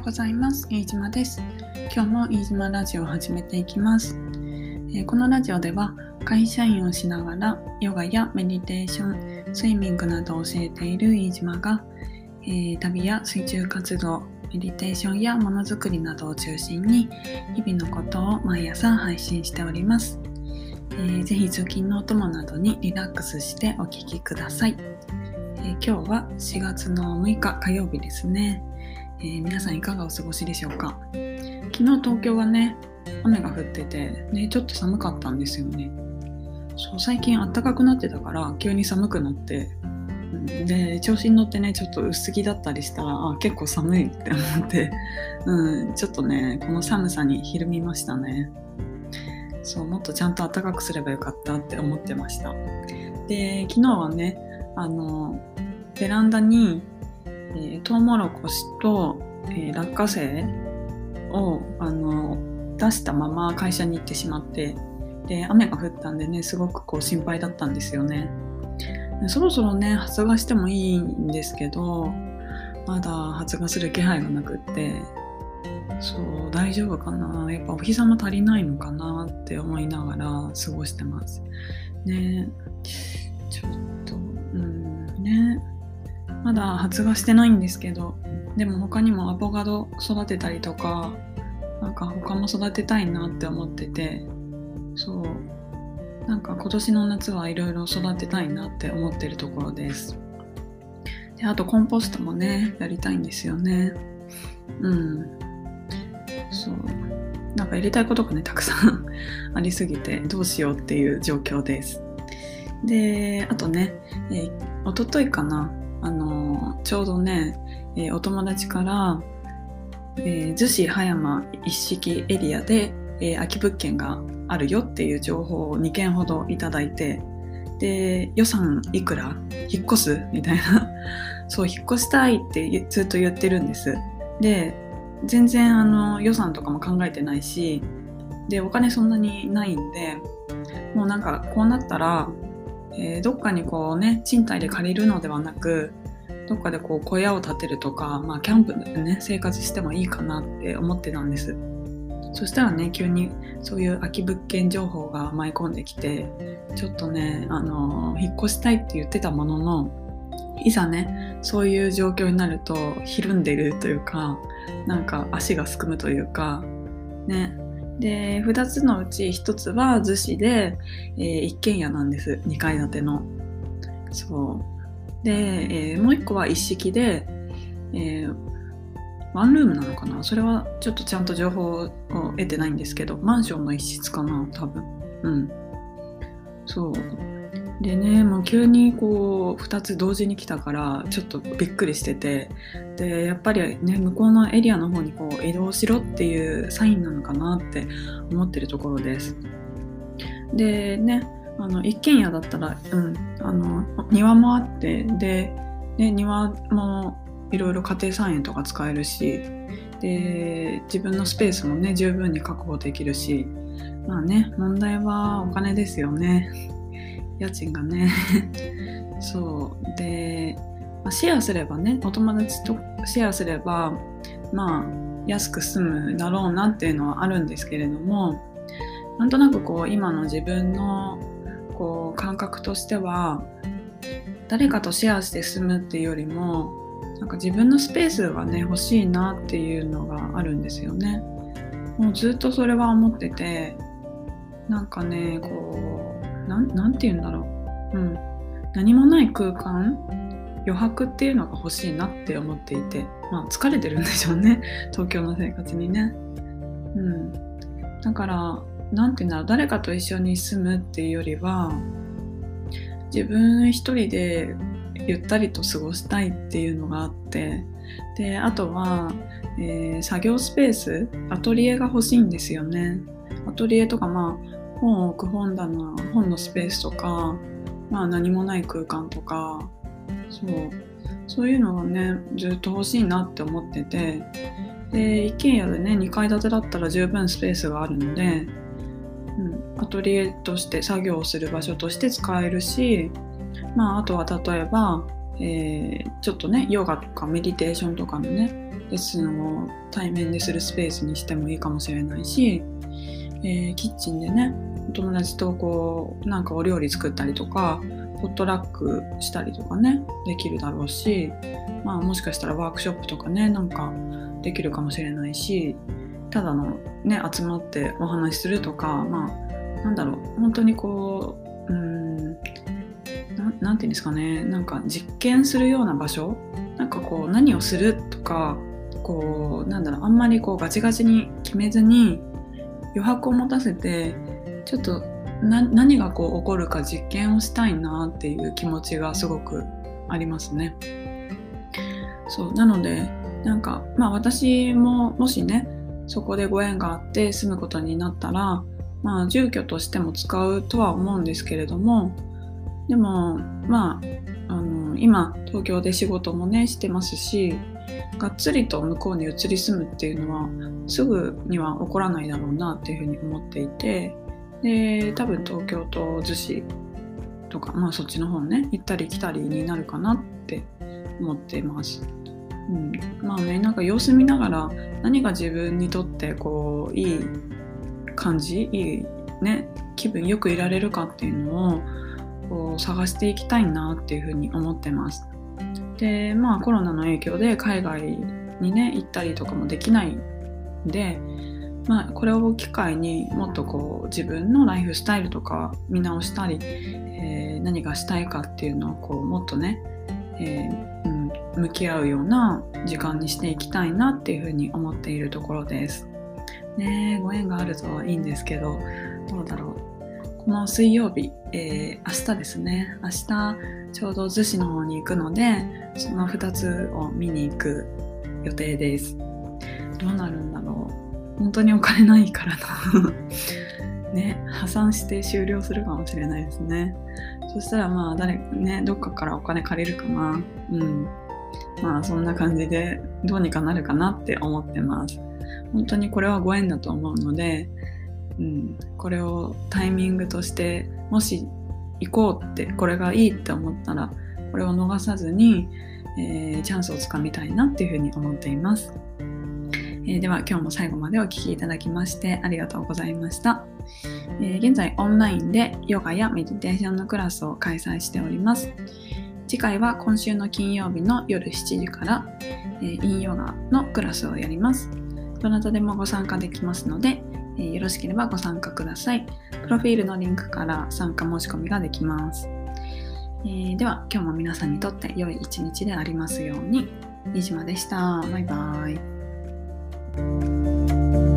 うございます。飯島です。今日も飯島ラジオを始めていきます。え、このラジオでは会社員をしながらヨガやメディテーション、スイミングなどを教えている飯島が、え、旅や水中活動、メディテーションやものづくりなどを中心に日々のことを毎朝配信しております。えー、ぜひ通勤のお供などにリラックスしてお聴きください。え、今日は4月の6日火曜日ですね。えー、皆さんいかがお過ごしでしょうか？昨日東京はね雨が降っててねちょっと寒かったんですよね。そう最近暖かくなってたから急に寒くなってで調子に乗ってねちょっと薄着だったりしたらあ結構寒いって思って、うん、ちょっとねこの寒さにひるみましたね。そうもっとちゃんと暖かくすればよかったって思ってました。で昨日はねあのベランダにえー、トウモロコシと、えー、落花生をあの出したまま会社に行ってしまってで雨が降ったんでねすごくこう心配だったんですよね。そろそろね発芽してもいいんですけどまだ発芽する気配がなくってそう大丈夫かな？やっぱお日様足りないのかなって思いながら過ごしてます。ねちょっとうんね。まだ発芽してないんですけどでも他にもアボカド育てたりとかなんか他も育てたいなって思っててそうなんか今年の夏はいろいろ育てたいなって思ってるところです。であとコンポストもねやりたいんですよね。うん。そう。なんかやりたいことがねたくさん ありすぎてどうしようっていう状況です。であとね、えー、おとといかなあのちょうどね、えー、お友達から、えー、逗子葉山一式エリアで、えー、空き物件があるよっていう情報を2件ほどいただいてで予算いくら？引っ越す？みたいな。そう引っ越したいってずっと言ってるんです。で全然あの予算とかも考えてないしでお金そんなにないんでもうなんかこうなったらえー、どっかにこうね賃貸で借りるのではなくどっかでこう小屋を建てるとか、まあ、キャンプでね生活してもいいかなって思ってたんです。そしたらね急にそういう空き物件情報が舞い込んできてちょっとねあの引っ越したいって言ってたもののいざねそういう状況になるとひるんでるというかなんか足がすくむというかねで2つのうち1つは逗子で、えー、一軒家なんです。2階建ての。そう。で、えー、もう1個は一式で、えー、ワンルームなのかな。それはちょっとちゃんと情報を得てないんですけどマンションの一室かな多分。うん。そう。でねもう急にこう2つ同時に来たからちょっとびっくりしてて。でやっぱりね向こうのエリアの方にこう移動しろっていうサインなのかなって思ってるところです。でねあの一軒家だったら、うん、あの庭もあってで、ね、庭もいろいろ家庭菜園とか使えるしで自分のスペースもね十分に確保できるし。まあね問題はお金ですよね。家賃がね そうで、まあ、シェアすればねお友達とシェアすればまあ安く済むだろうなっていうのはあるんですけれどもなんとなくこう今の自分のこう感覚としては誰かとシェアして済むっていうよりもなんか自分のスペースがね欲しいなっていうのがあるんですよね。もうずっとそれは思っててなんかねこう何て言うんだろう、うん、何もない空間余白っていうのが欲しいなって思っていてまあ疲れてるんでしょうね。東京の生活にね。うん、だから何て言うんだろう。誰かと一緒に住むっていうよりは自分一人でゆったりと過ごしたいっていうのがあってであとは、えー、作業スペースアトリエが欲しいんですよね。アトリエとかまあ本を置く本棚本のスペースとか、まあ、何もない空間とかそうそういうのがねずっと欲しいなって思っててで一軒家でね2階建てだったら十分スペースがあるので、うん、アトリエとして作業をする場所として使えるし、まあ、あとは例えば、えー、ちょっとねヨガとかメディテーションとかのねレッスンを対面でするスペースにしてもいいかもしれないし、えー、キッチンでねお友達とこうなんかお料理作ったりとかポットラックしたりとかねできるだろうし、まあ、もしかしたらワークショップとかねなんかできるかもしれないしただのね集まってお話しするとかまあなんだろう本当にこううん何て言うんですかねなんか実験するような場所なんかこう何をするとかこうなんだろうあんまりこうガチガチに決めずに余白を持たせてちょっと何がこう起こるか実験をしたいなっていう気持ちがすごくありますね。そうなのでなんかまあ私ももしねそこでご縁があって住むことになったらまあ住居としても使うとは思うんですけれどもでもまああの今東京で仕事もねしてますしがっつりと向こうに移り住むっていうのはすぐには起こらないだろうなっていうふうに思っていてで多分東京と逗子とかまあそっちの方ね行ったり来たりになるかなって思っています。うん、まあねなんか様子見ながら何が自分にとってこういい感じいいね気分よくいられるかっていうのをこう探していきたいなっていうふうに思ってます。でまあコロナの影響で海外にね行ったりとかもできないんでまあ、これを機会にもっとこう自分のライフスタイルとか見直したり、えー、何がしたいかっていうのをこうもっとね、えー、うん、向き合うような時間にしていきたいなっていうふうに思っているところです。ねご縁があるといいんですけどどうだろうこの水曜日、えー、明日ですね明日ちょうど逗子の方に行くのでその2つを見に行く予定です。どうなるんだろう本当にお金ないからな ね、破産して終了するかもしれないですね。そしたらまあ誰かね、どっかからお金借りるかな。うん。まあそんな感じでどうにかなるかなって思ってます。本当にこれはご縁だと思うので、うん、これをタイミングとしてもし行こうってこれがいいって思ったらこれを逃さずに、えー、チャンスをつかみたいなっていうふうに思っています。えー、では今日も最後までお聴きいただきましてありがとうございました、えー、現在オンラインでヨガやメディテーションのクラスを開催しております。次回は今週の金曜日の夜7時から、えー、インヨガのクラスをやります。どなたでもご参加できますので、えー、よろしければご参加くださいプロフィールのリンクから参加申し込みができますえー、では今日も皆さんにとって良い一日でありますように。飯島でした。バイバイ。Thank you.